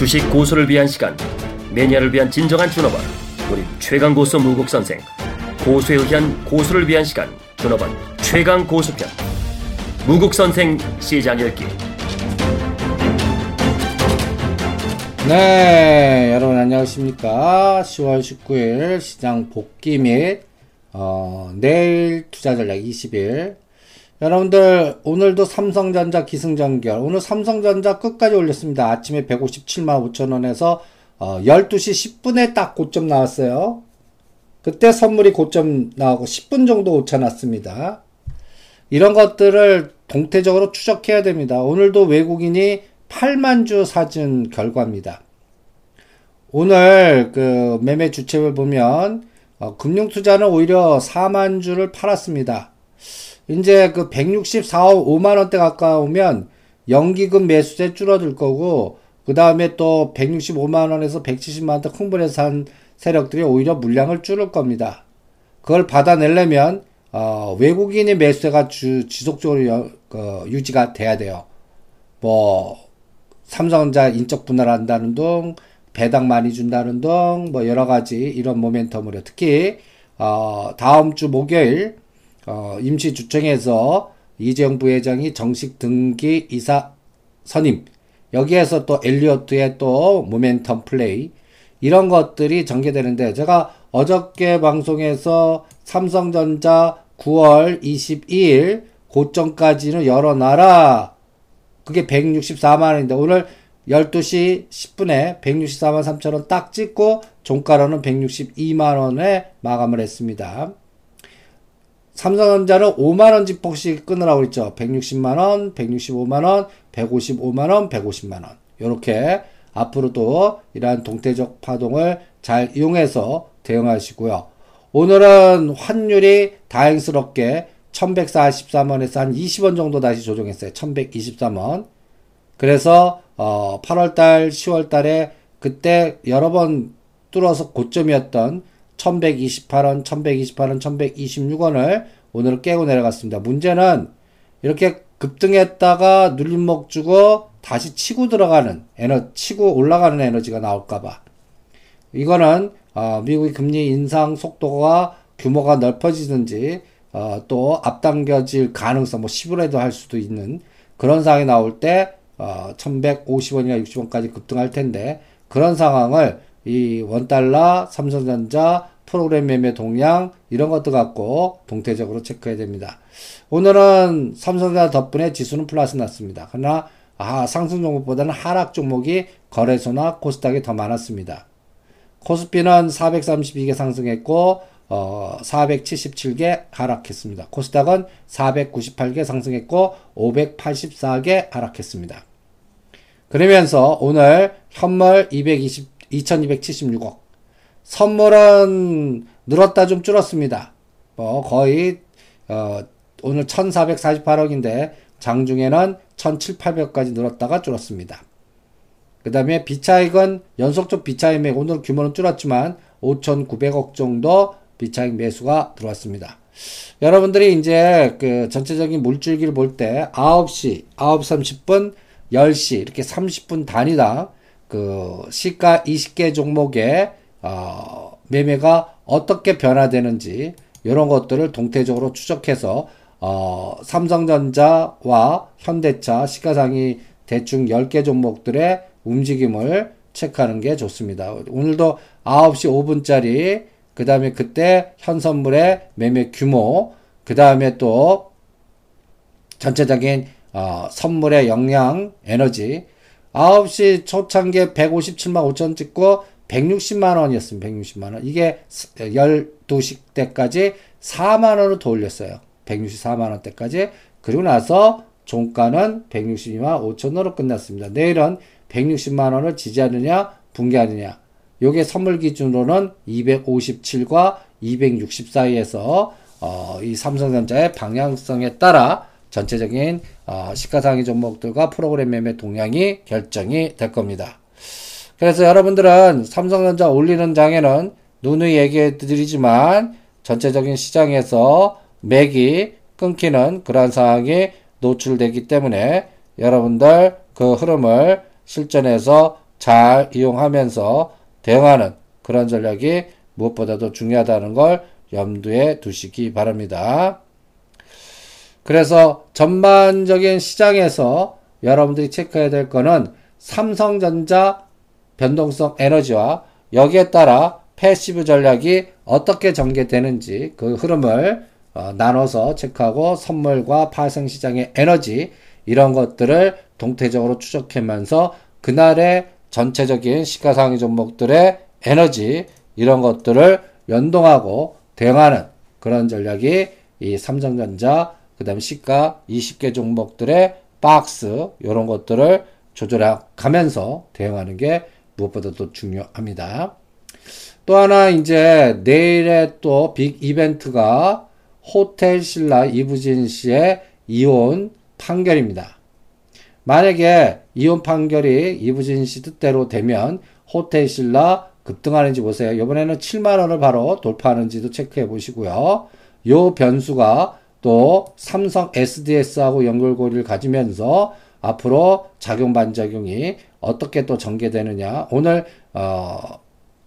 주식 고수를 위한 시간 매니아를 위한 진정한 준업원 우리 최강 고수 무국 선생 고수에 의한 고수를 위한 시간 준업원 최강 고수편 무국 선생 시장 열기 네, 여러분 안녕하십니까. 10월 19일 시장 복귀 및, 어, 내일 투자 전략 20일. 여러분들, 오늘도 삼성전자 기승전결. 오늘 삼성전자 끝까지 올렸습니다. 아침에 157만 5천원에서, 어, 12시 10분에 딱 고점 나왔어요. 그때 선물이 고점 나오고 10분 정도 오차 났습니다. 이런 것들을 동태적으로 추적해야 됩니다. 오늘도 외국인이 8만 주 사준 결과입니다. 오늘 그 매매 주체를 보면 어, 금융투자는 오히려 4만 주를 팔았습니다. 이제 그 164, 5만 원대 가까우면 연기금 매수세 줄어들 거고 그 다음에 또 165만 원에서 170만 원대 흥분해서 산 세력들이 오히려 물량을 줄일 겁니다. 그걸 받아내려면 어, 외국인의 매수세가 주, 지속적으로 여, 어, 유지가 돼야 돼요. 뭐 삼성전자 인적 분할한다는 등 배당 많이 준다는 등뭐 여러 가지 이런 모멘텀으로 특히 어, 다음 주 목요일 어, 임시 주청에서 이재용 부회장이 정식 등기 이사 선임. 여기에서 또 엘리어트의 또 모멘텀 플레이. 이런 것들이 전개되는데 제가 어저께 방송에서 삼성전자 9월 22일 고점까지는 열어놔라. 그게 164만 원인데 오늘 12시 10분에 164만 3천 원 딱 찍고 종가로는 162만 원에 마감을 했습니다. 삼성전자는 5만 원 집폭씩 끊으라고 했죠. 160만 원, 165만 원, 155만 원, 150만 원. 이렇게 앞으로도 이러한 동태적 파동을 잘 이용해서 대응하시고요. 오늘은 환율이 다행스럽게 1143원에서 한 20원 정도 다시 조정했어요. 1123원. 그래서 어 8월달, 10월달에 그때 여러 번 뚫어서 고점이었던 1128원, 1128원, 1126원을 오늘 깨고 내려갔습니다. 문제는 이렇게 급등했다가 눌림목 주고 다시 치고 들어가는 에너 치고 올라가는 에너지가 나올까봐 이거는 어, 미국의 금리 인상 속도가 규모가 넓어지든지 어, 또 앞당겨질 가능성, 뭐 10으로 도 할 수도 있는 그런 상황이 나올 때, 어, 1150원이나 60원까지 급등할 텐데, 그런 상황을 이 원달러, 삼성전자, 프로그램 매매 동향, 이런 것도 갖고 동태적으로 체크해야 됩니다. 오늘은 삼성전자 덕분에 지수는 플러스 났습니다. 그러나, 아, 상승 종목보다는 하락 종목이 거래소나 코스닥이 더 많았습니다. 코스피는 432개 상승했고, 어, 477개 하락했습니다. 코스닥은 498개 상승했고 584개 하락했습니다. 그러면서 오늘 현물 220, 2276억. 선물은 늘었다 좀 줄었습니다. 뭐 거의 어, 오늘 1448억인데 장중에는 1700까지 늘었다가 줄었습니다. 그 다음에 비차익은 연속적 비차익 오늘 규모는 줄었지만 5,900억 정도 비차익 매수가 들어왔습니다. 여러분들이 이제 그 전체적인 물줄기를 볼 때 9시, 9시 30분, 10시 이렇게 30분 단위당 그 시가 20개 종목의 어 매매가 어떻게 변화되는지 이런 것들을 동태적으로 추적해서 어 삼성전자와 현대차 시가상이 대충 10개 종목들의 움직임을 체크하는 게 좋습니다. 오늘도 9시 5분짜리 그 다음에 그때 현선물의 매매 규모, 그 다음에 또 전체적인 어, 선물의 영양, 에너지. 9시 초창기에 157만 5천 찍고 160만 원이었습니다. 160만 원. 이게 12시 때까지 4만 원을 더 올렸어요. 164만 원대까지. 그리고 나서 종가는 162만 5천 원으로 끝났습니다. 내일은 160만 원을 지지하느냐, 붕괴하느냐. 요게 선물 기준으로는 257과 260 사이에서 어, 이 삼성전자의 방향성에 따라 전체적인 어, 시가 상위 종목들과 프로그램 매매 동향이 결정이 될 겁니다. 그래서 여러분들은 삼성전자 올리는 장에는 누누이 얘기해 드리지만 전체적인 시장에서 맥이 끊기는 그러한 상황이 노출되기 때문에 여러분들 그 흐름을 실전에서 잘 이용하면서 대응하는 그런 전략이 무엇보다도 중요하다는 걸 염두에 두시기 바랍니다. 그래서 전반적인 시장에서 여러분들이 체크해야 될 거는 삼성전자 변동성 에너지와 여기에 따라 passive 전략이 어떻게 전개되는지 그 흐름을 어, 나눠서 체크하고 선물과 파생 시장의 에너지 이런 것들을 동태적으로 추적하면서 그날의 전체적인 시가상위 종목들의 에너지 이런 것들을 연동하고 대응하는 그런 전략이 이 삼성전자 그 다음에 시가 20개 종목들의 박스 이런 것들을 조절해 가면서 대응하는 게 무엇보다 도 중요합니다. 또 하나 이제 내일의 또빅 이벤트가 호텔 신라 이부진 씨의 이혼 판결입니다. 만약에 이혼 판결이 이부진 씨 뜻대로 되면 호텔 신라 급등하는지 보세요. 이번에는 7만 원을 바로 돌파하는지도 체크해 보시고요. 요 변수가 또 삼성 SDS하고 연결고리를 가지면서 앞으로 작용 반작용이 어떻게 또 전개되느냐. 오늘 어,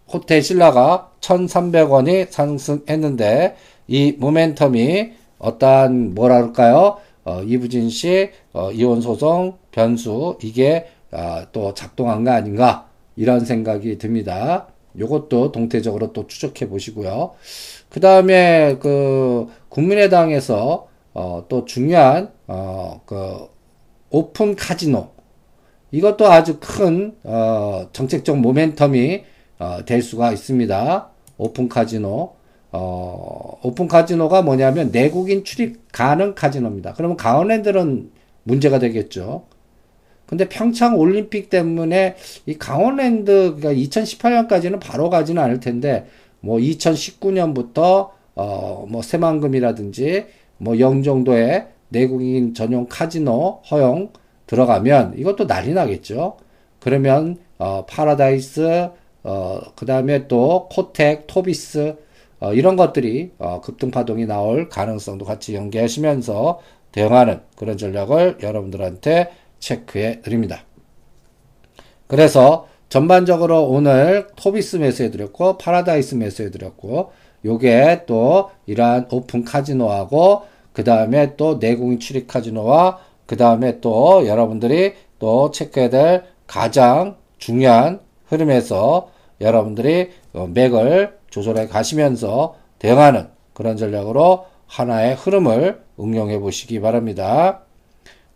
호텔 신라가 1,300원이 상승했는데 이 모멘텀이 어떠한 뭐라 그럴까요? 어, 이부진 씨 어, 이혼 소송 변수 이게 어, 또 작동한 거 아닌가 이런 생각이 듭니다. 요것도 동태적으로 또 추적해 보시고요. 그 다음에 그 국민의당에서 어, 또 중요한 어, 그 오픈 카지노 이것도 아주 큰 어, 정책적 모멘텀이 어, 될 수가 있습니다. 오픈 카지노 어, 오픈 카지노가 뭐냐면 내국인 출입 가능 카지노입니다. 그러면 강원랜드는 문제가 되겠죠. 근데 평창 올림픽 때문에 이 강원랜드 가 2018년까지는 바로 가지는 않을 텐데 뭐 2019년부터 어 뭐 새만금이라든지 뭐 영종도의 내국인 전용 카지노 허용 들어가면 이것도 난리 나겠죠. 그러면 어 파라다이스 어 그다음에 또 코텍, 토비스 어 이런 것들이 어 급등 파동이 나올 가능성도 같이 연계하시면서 대응하는 그런 전략을 여러분들한테 체크해 드립니다. 그래서 전반적으로 오늘 토비스 매수해 드렸고 파라다이스 매수해 드렸고 요게 또 이러한 오픈 카지노하고 그 다음에 또 내국인 출입 카지노와 그 다음에 또 여러분들이 또 체크해야 될 가장 중요한 흐름에서 여러분들이 어, 맥을 조절해 가시면서 대응하는 그런 전략으로 하나의 흐름을 응용해 보시기 바랍니다.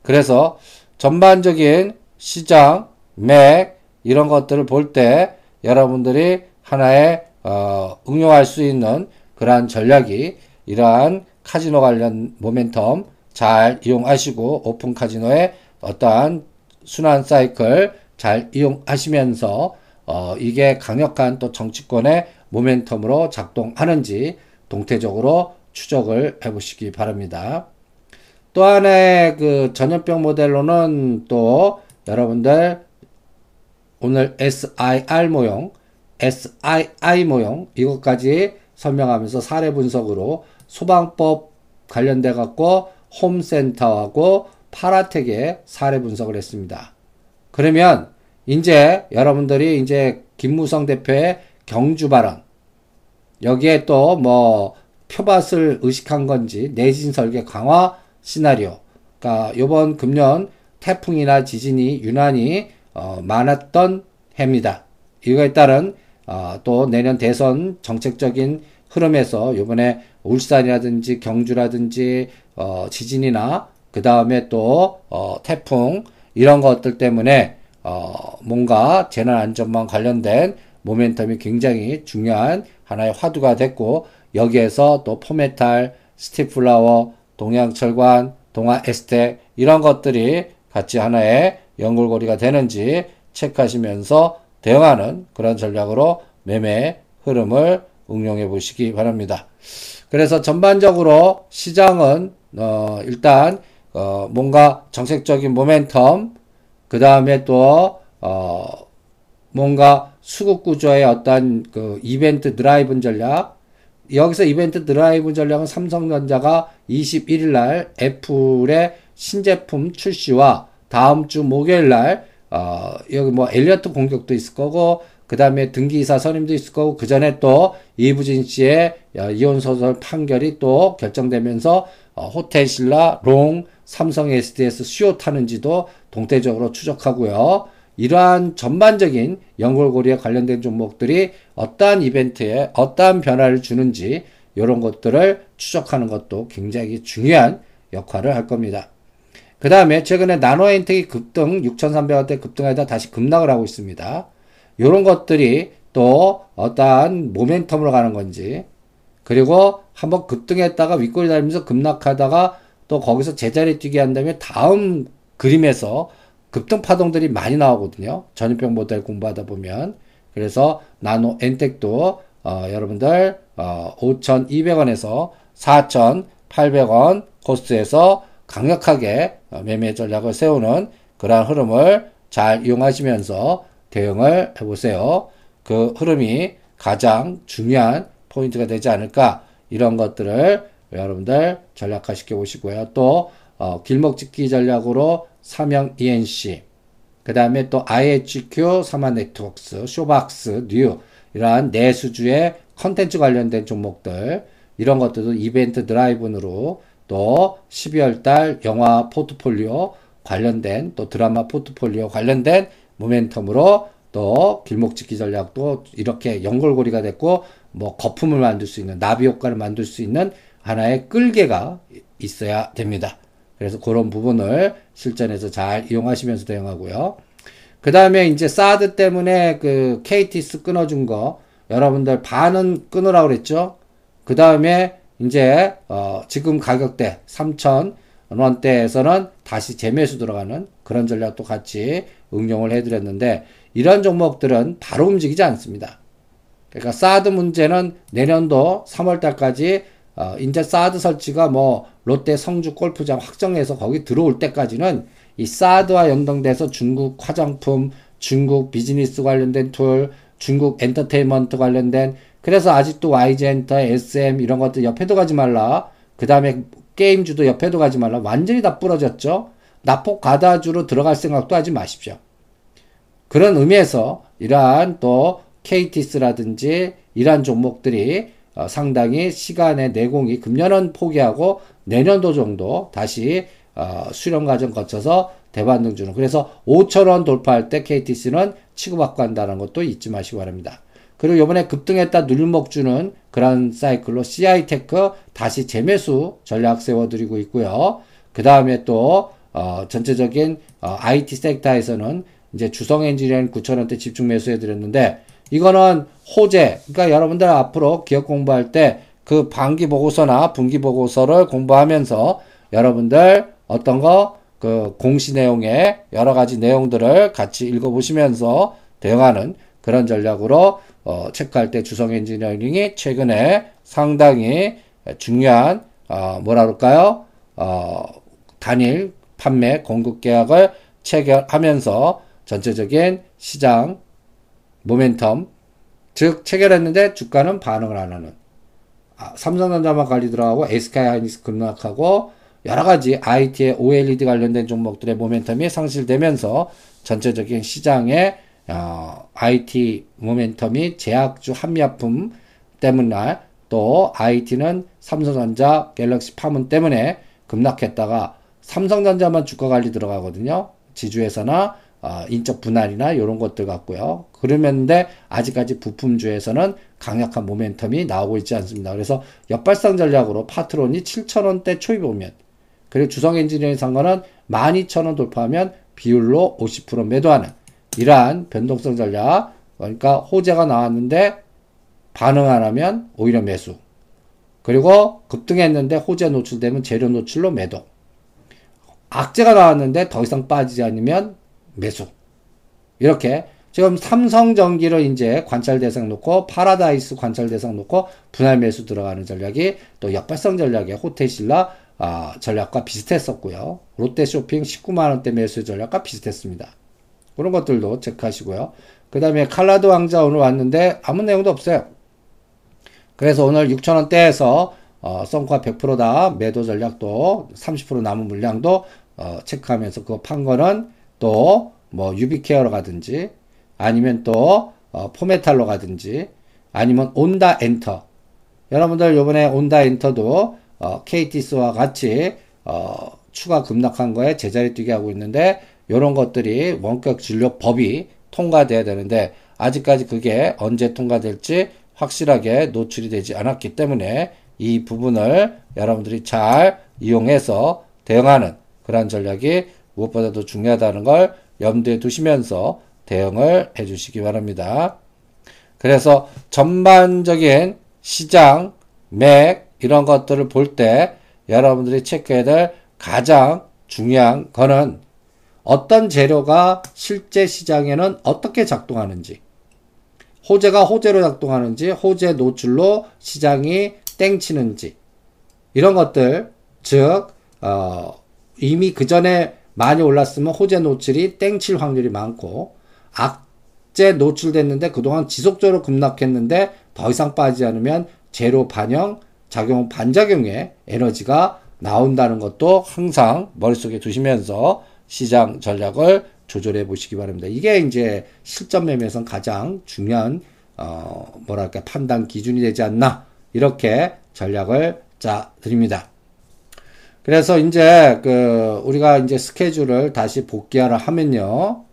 그래서 전반적인 시장, 맥, 이런 것들을 볼 때 여러분들이 하나의 어, 응용할 수 있는 그러한 전략이 이러한 카지노 관련 모멘텀 잘 이용하시고 오픈 카지노의 어떠한 순환 사이클 잘 이용하시면서 어, 이게 강력한 또 정치권의 모멘텀으로 작동하는지 동태적으로 추적을 해보시기 바랍니다. 또 하나의 그 전염병 모델로는 또 여러분들 오늘 SIR 모형, SII 모형 이것까지 설명하면서 사례 분석으로 소방법 관련돼 갖고 홈센터하고 파라텍의 사례 분석을 했습니다. 그러면 이제 여러분들이 이제 김무성 대표의 경주 발언 여기에 또 뭐 표밭을 의식한 건지 내진 설계 강화 시나리오. 그러니까 요번 금년 태풍이나 지진이 유난히 어, 많았던 해입니다. 이거에 따른 어, 또 내년 대선 정책적인 흐름에서 요번에 울산이라든지 경주라든지 어, 지진이나 그 다음에 또 어, 태풍 이런 것들 때문에 어, 뭔가 재난 안전망 관련된 모멘텀이 굉장히 중요한 하나의 화두가 됐고 여기에서 또 포메탈, 스티플라워, 동양철관, 동아에스테 이런 것들이 같이 하나의 연골고리가 되는지 체크하시면서 대응하는 그런 전략으로 매매 흐름을 응용해 보시기 바랍니다. 그래서 전반적으로 시장은 어 일단 어 뭔가 정책적인 모멘텀 그 다음에 또어 뭔가 수급 구조의 어떤 그 이벤트 드라이브 전략 여기서 이벤트 드라이브 전략은 삼성전자가 21일 날 애플의 신제품 출시와 다음 주 목요일 날 어, 여기 뭐 엘리어트 공격도 있을 거고 그 다음에 등기이사 선임도 있을 거고 그 전에 또 이부진 씨의 어, 이혼 소설 판결이 또 결정되면서 어, 호텔 신라, 롱, 삼성 SDS 수요 타는지도 동태적으로 추적하고요. 이러한 전반적인 연골고리에 관련된 종목들이 어떠한 이벤트에 어떠한 변화를 주는지 이런 것들을 추적하는 것도 굉장히 중요한 역할을 할 겁니다. 그 다음에 최근에 나노엔텍이 급등 6,300원대 급등하다 다시 급락을 하고 있습니다. 이런 것들이 또 어떠한 모멘텀으로 가는 건지 그리고 한번 급등했다가 윗골이 달면서 급락하다가 또 거기서 제자리 뛰게 한 다음에 다음 그림에서 급등 파동들이 많이 나오거든요. 전염병 모델 공부하다 보면. 그래서 나노 엔텍도 어, 여러분들 어, 5,200원에서 4,800원 코스에서 강력하게 어, 매매 전략을 세우는 그러한 흐름을 잘 이용하시면서 대응을 해보세요. 그 흐름이 가장 중요한 포인트가 되지 않을까 이런 것들을 여러분들 전략화 시켜 보시고요. 또 어, 길목지키기 전략으로 삼영 ENC 그 다음에 또 IHQ, 삼화 네트웍스, 쇼박스, 뉴 이러한 내수주의 컨텐츠 관련된 종목들 이런 것들도 이벤트 드라이브으로 또 12월 달 영화 포트폴리오 관련된 또 드라마 포트폴리오 관련된 모멘텀으로 또 길목짓기 전략도 이렇게 연골고리가 됐고 뭐 거품을 만들 수 있는 나비 효과를 만들 수 있는 하나의 끌개가 있어야 됩니다. 그래서 그런 부분을 실전에서 잘 이용하시면서 대응하고요. 그 다음에 이제 사드 때문에 그 KTS 끊어준 거 여러분들 반은 끊으라고 그랬죠. 그 다음에 이제 어 지금 가격대 3천 원대에서는 다시 재매수 들어가는 그런 전략도 같이 응용을 해드렸는데 이런 종목들은 바로 움직이지 않습니다. 그러니까 사드 문제는 내년도 3월달까지 어, 이제 사드 설치가 뭐 롯데 성주 골프장 확정해서 거기 들어올 때까지는 이 사드와 연동돼서 중국 화장품, 중국 비즈니스 관련된 툴, 중국 엔터테인먼트 관련된 그래서 아직도 YG엔터, SM 이런 것들 옆에도 가지 말라. 그 다음에 게임주도 옆에도 가지 말라. 완전히 다 부러졌죠. 나폭 가다주로 들어갈 생각도 하지 마십시오. 그런 의미에서 이러한 또 KTS라든지 이러한 종목들이 어, 상당히 시간의 내공이 금년은 포기하고 내년도 정도 다시 어, 수렴 과정 거쳐서 대반등 주는 그래서 5천원 돌파할 때 KTC는 취급받고 한다는 것도 잊지 마시기 바랍니다. 그리고 요번에 급등했다 눌림목 주는 그런 사이클로 CI테크 다시 재매수 전략 세워드리고 있고요. 그 다음에 또 어, 전체적인 어, IT 섹터에서는 이제 주성 엔지니어링 9천원대 집중 매수해 드렸는데 이거는 호재 그러니까 여러분들 앞으로 기업 공부할 때 그 반기 보고서나 분기 보고서를 공부하면서 여러분들 어떤 거 그 공시 내용의 여러 가지 내용들을 같이 읽어보시면서 대응하는 그런 전략으로 어, 체크할 때 주성 엔지니어링이 최근에 상당히 중요한 어, 뭐라 그럴까요? 어, 단일 판매 공급 계약을 체결하면서 전체적인 시장 모멘텀 즉 체결했는데 주가는 반응을 안 하는 아, 삼성전자만 관리 들어가고 SK 하이닉스 급락하고 여러 가지 IT의 OLED 관련된 종목들의 모멘텀이 상실되면서 전체적인 시장의 어, IT 모멘텀이 제약주 한미약품 때문에 또 IT는 삼성전자 갤럭시 파문 때문에 급락했다가 삼성전자만 주가 관리 들어가거든요. 지주에서나 어, 인적 분할이나 이런 것들 같고요. 그러면데 아직까지 부품주에서는 강력한 모멘텀이 나오고 있지 않습니다. 그래서 역발상 전략으로 파트론이 7천원대 초입 오면 그리고 주성 엔지니어링 상관은 12,000원 돌파하면 비율로 50% 매도하는 이러한 변동성 전략 그러니까 호재가 나왔는데 반응 안 하면 오히려 매수 그리고 급등했는데 호재 노출되면 재료 노출로 매도 악재가 나왔는데 더 이상 빠지지 않으면 매수. 이렇게 지금 삼성전기를 이제 관찰 대상 놓고 파라다이스 관찰 대상 놓고 분할 매수 들어가는 전략이 또 역발상 전략의 호텔신라 아, 전략과 비슷했었고요. 롯데쇼핑 19만원대 매수 전략과 비슷했습니다. 그런 것들도 체크하시고요. 그 다음에 칼리드 왕자 오늘 왔는데 아무 내용도 없어요. 그래서 오늘 6천원대에서 어, 썬코어 100%다 매도 전략도 30% 남은 물량도 어, 체크하면서 그거 판 거는 또 뭐 유비케어로 가든지 아니면 또 어, 포메탈로 가든지 아니면 온다 엔터 여러분들 요번에 온다 엔터도 어, KTS와 같이 어, 추가 급락한 거에 제자리 뛰게 하고 있는데 이런 것들이 원격 진료 법이 통과돼야 되는데 아직까지 그게 언제 통과될지 확실하게 노출이 되지 않았기 때문에 이 부분을 여러분들이 잘 이용해서 대응하는 그러한 전략이 무엇보다도 중요하다는 걸 염두에 두시면서 대응을 해 주시기 바랍니다. 그래서 전반적인 시장, 맥, 이런 것들을 볼 때 여러분들이 체크해야 될 가장 중요한 거는 어떤 재료가 실제 시장에는 어떻게 작동하는지, 호재가 호재로 작동하는지, 호재 노출로 시장이 땡치는지, 이런 것들, 즉, 어, 이미 그 전에 많이 올랐으면 호재 노출이 땡칠 확률이 많고, 악재 노출됐는데 그동안 지속적으로 급락했는데 더 이상 빠지지 않으면 재료 반영, 작용 반작용의 에너지가 나온다는 것도 항상 머릿속에 두시면서 시장 전략을 조절해 보시기 바랍니다. 이게 이제 실전 매매에선 가장 중요한 어 뭐랄까 판단 기준이 되지 않나 이렇게 전략을 짜 드립니다. 그래서 이제 그 우리가 이제 스케줄을 다시 복귀하라 하면요.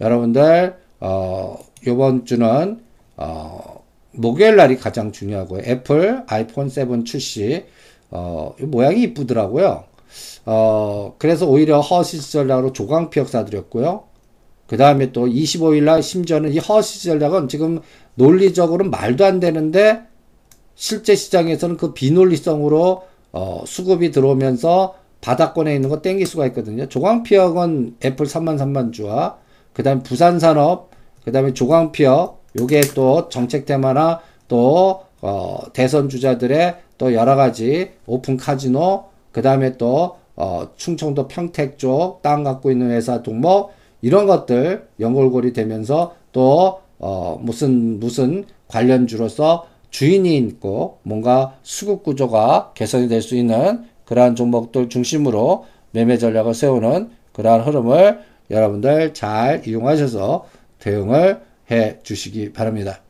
여러분들 어 요번 주는 어 목요일 날이 가장 중요하고요. 애플 아이폰 7 출시 어 모양이 이쁘더라고요. 어, 그래서 오히려 허시스 전략으로 조광피혁 사 드렸고요. 그 다음에 또 25일 날 심지어는 이 허시스 전략은 지금 논리적으로는 말도 안 되는데 실제 시장에서는 그 비논리성으로 어, 수급이 들어오면서 바닥권에 있는 거 땡길 수가 있거든요. 조광피혁은 애플 3만 3만 주와 그 다음에 부산산업 그 다음에 조광피혁 요게 또 정책 테마나 또 어, 대선 주자들의 또 여러 가지 오픈 카지노 그 다음에 또 어, 충청도 평택 쪽 땅 갖고 있는 회사 종목 이런 것들 연결고리 되면서 또 어, 무슨 무슨 관련주로서 주인이 있고 뭔가 수급 구조가 개선이 될 수 있는 그러한 종목들 중심으로 매매 전략을 세우는 그러한 흐름을 여러분들 잘 이용하셔서 대응을 해 주시기 바랍니다.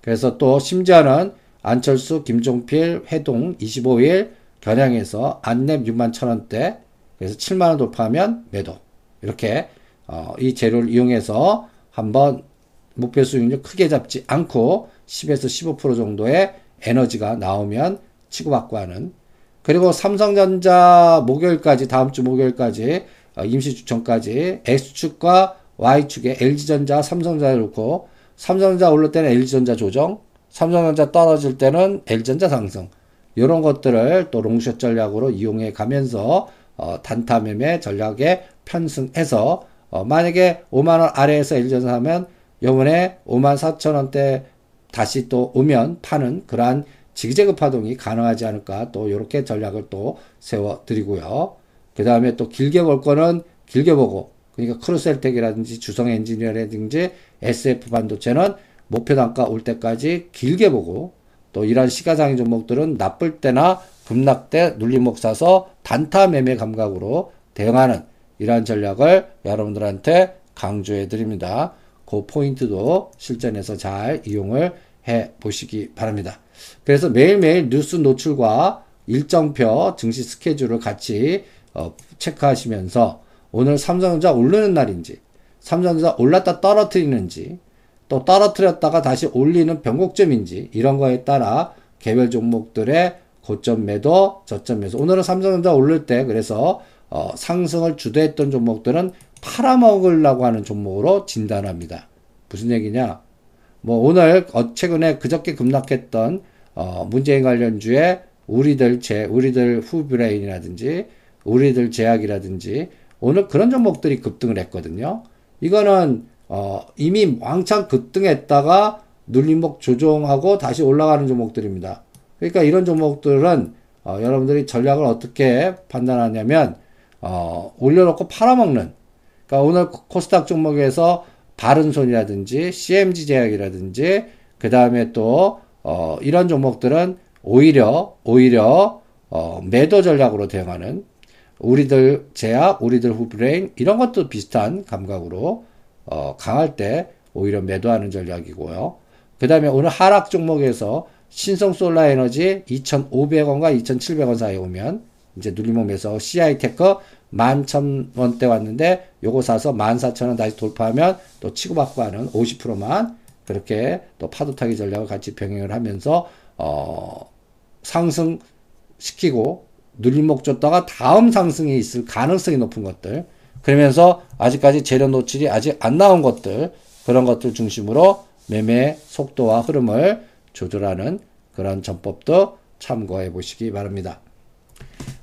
그래서 또 심지어는 안철수, 김종필, 회동 25일 겨냥해서 안랩 6만 천원대 그래서 7만원 돌파하면 매도. 이렇게 어, 이 재료를 이용해서 한번 목표 수익률 크게 잡지 않고 10에서 15% 정도의 에너지가 나오면 치고받고 하는. 그리고 삼성전자 목요일까지 다음 주 목요일까지 어, 임시 추천까지 X축과 Y축에 LG전자, 삼성전자 놓고 삼성전자 올릴 때는 LG전자 조정, 삼성전자 떨어질 때는 LG전자 상승 이런 것들을 또 롱숏 전략으로 이용해 가면서 어, 단타 매매 전략에 편승해서 어, 만약에 5만원 아래에서 일전 하면 요번에 5만 4천원대 다시 또 오면 파는 그러한 지그재그 파동이 가능하지 않을까 또 이렇게 전략을 또 세워 드리고요. 그 다음에 또 길게 볼 거는 길게 보고 그러니까 크루셜텍이라든지 주성 엔지니어링이라든지 SFA 반도체는 목표 단가 올 때까지 길게 보고 또 이러한 시가상의 종목들은 나쁠 때나 급락 때 눌림목 사서 단타 매매 감각으로 대응하는 이러한 전략을 여러분들한테 강조해 드립니다. 그 포인트도 실전에서 잘 이용을 해 보시기 바랍니다. 그래서 매일매일 뉴스 노출과 일정표 증시 스케줄을 같이 어, 체크하시면서 오늘 삼성전자 오르는 날인지 삼성전자 올랐다 떨어뜨리는지 또 떨어뜨렸다가 다시 올리는 변곡점인지 이런 거에 따라 개별 종목들의 고점 매도, 저점 매수. 오늘은 삼성전자 오를 때 그래서 어, 상승을 주도했던 종목들은 팔아먹으려고 하는 종목으로 진단합니다. 무슨 얘기냐? 뭐 오늘 어, 최근에 그저께 급락했던 어, 문재인 관련주에 우리들 제 우리들 후브레인이라든지 우리들 제약이라든지 오늘 그런 종목들이 급등을 했거든요. 이거는 어, 이미 왕창 급등했다가 눌림목 조정하고 다시 올라가는 종목들입니다. 그러니까 이런 종목들은 어, 여러분들이 전략을 어떻게 판단하냐면 어, 올려놓고 팔아먹는 그러니까 오늘 코스닥 종목에서 바른손이라든지 CMG 제약이라든지 그 다음에 또 어, 이런 종목들은 오히려 오히려 어, 매도 전략으로 대응하는 우리들 제약, 우리들 후브레인 이런 것도 비슷한 감각으로 어, 강할 때 오히려 매도하는 전략이고요. 그 다음에 오늘 하락 종목에서 신성 솔라 에너지 2,500원과 2,700원 사이에 오면 이제 눌림목에서 CI 테크 11,000원대 왔는데 요거 사서 14,000원 다시 돌파하면 또 치고받고 하는 50%만 그렇게 또 파도 타기 전략을 같이 병행을 하면서 어 상승시키고 눌림목 줬다가 다음 상승이 있을 가능성이 높은 것들 그러면서 아직까지 재료 노출이 아직 안 나온 것들 그런 것들 중심으로 매매 속도와 흐름을 조절하는 그런 전법도 참고해 보시기 바랍니다.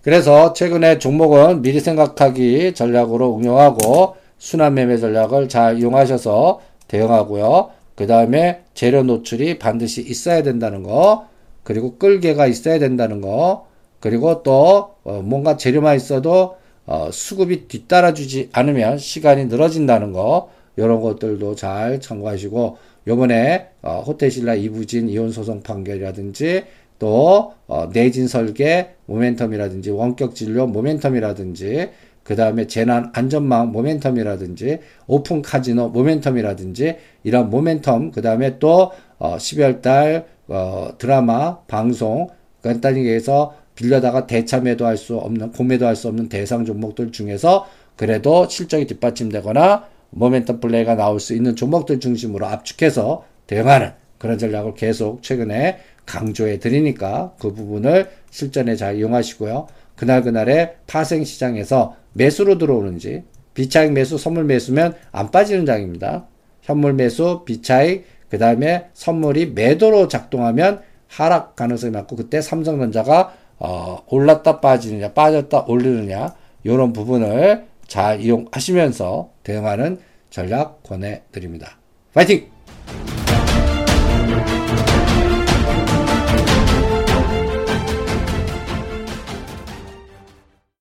그래서 최근에 종목은 미리 생각하기 전략으로 응용하고 순환 매매 전략을 잘 이용하셔서 대응하고요. 그 다음에 재료 노출이 반드시 있어야 된다는 거, 그리고 끌개가 있어야 된다는 거, 그리고 또 어, 뭔가 재료만 있어도 어, 수급이 뒤따라주지 않으면 시간이 늘어진다는 거, 이런 것들도 잘 참고하시고 요번에 어, 호텔신라 이부진 이혼 소송 판결이라든지 또 어, 내진 설계 모멘텀이라든지 원격 진료 모멘텀이라든지 그 다음에 재난 안전망 모멘텀이라든지 오픈 카지노 모멘텀이라든지 이런 모멘텀 그 다음에 또 어, 12월 달 어, 드라마 방송 간단히 얘기해서 빌려다가 대차 매도 할 수 없는 공매도 할 수 없는 대상 종목들 중에서 그래도 실적이 뒷받침되거나 모멘텀 플레이가 나올 수 있는 종목들 중심으로 압축해서 대응하는 그런 전략을 계속 최근에 강조해 드리니까 그 부분을 실전에 잘 이용하시고요. 그날 그날의 파생 시장에서 매수로 들어오는지 비차익 매수, 선물 매수면 안 빠지는 장입니다. 현물 매수, 비차익, 그 다음에 선물이 매도로 작동하면 하락 가능성이 많고 그때 삼성전자가 어, 올랐다 빠지느냐, 빠졌다 올리느냐 이런 부분을 잘 이용하시면서 대응하는 전략 권해드립니다. 파이팅!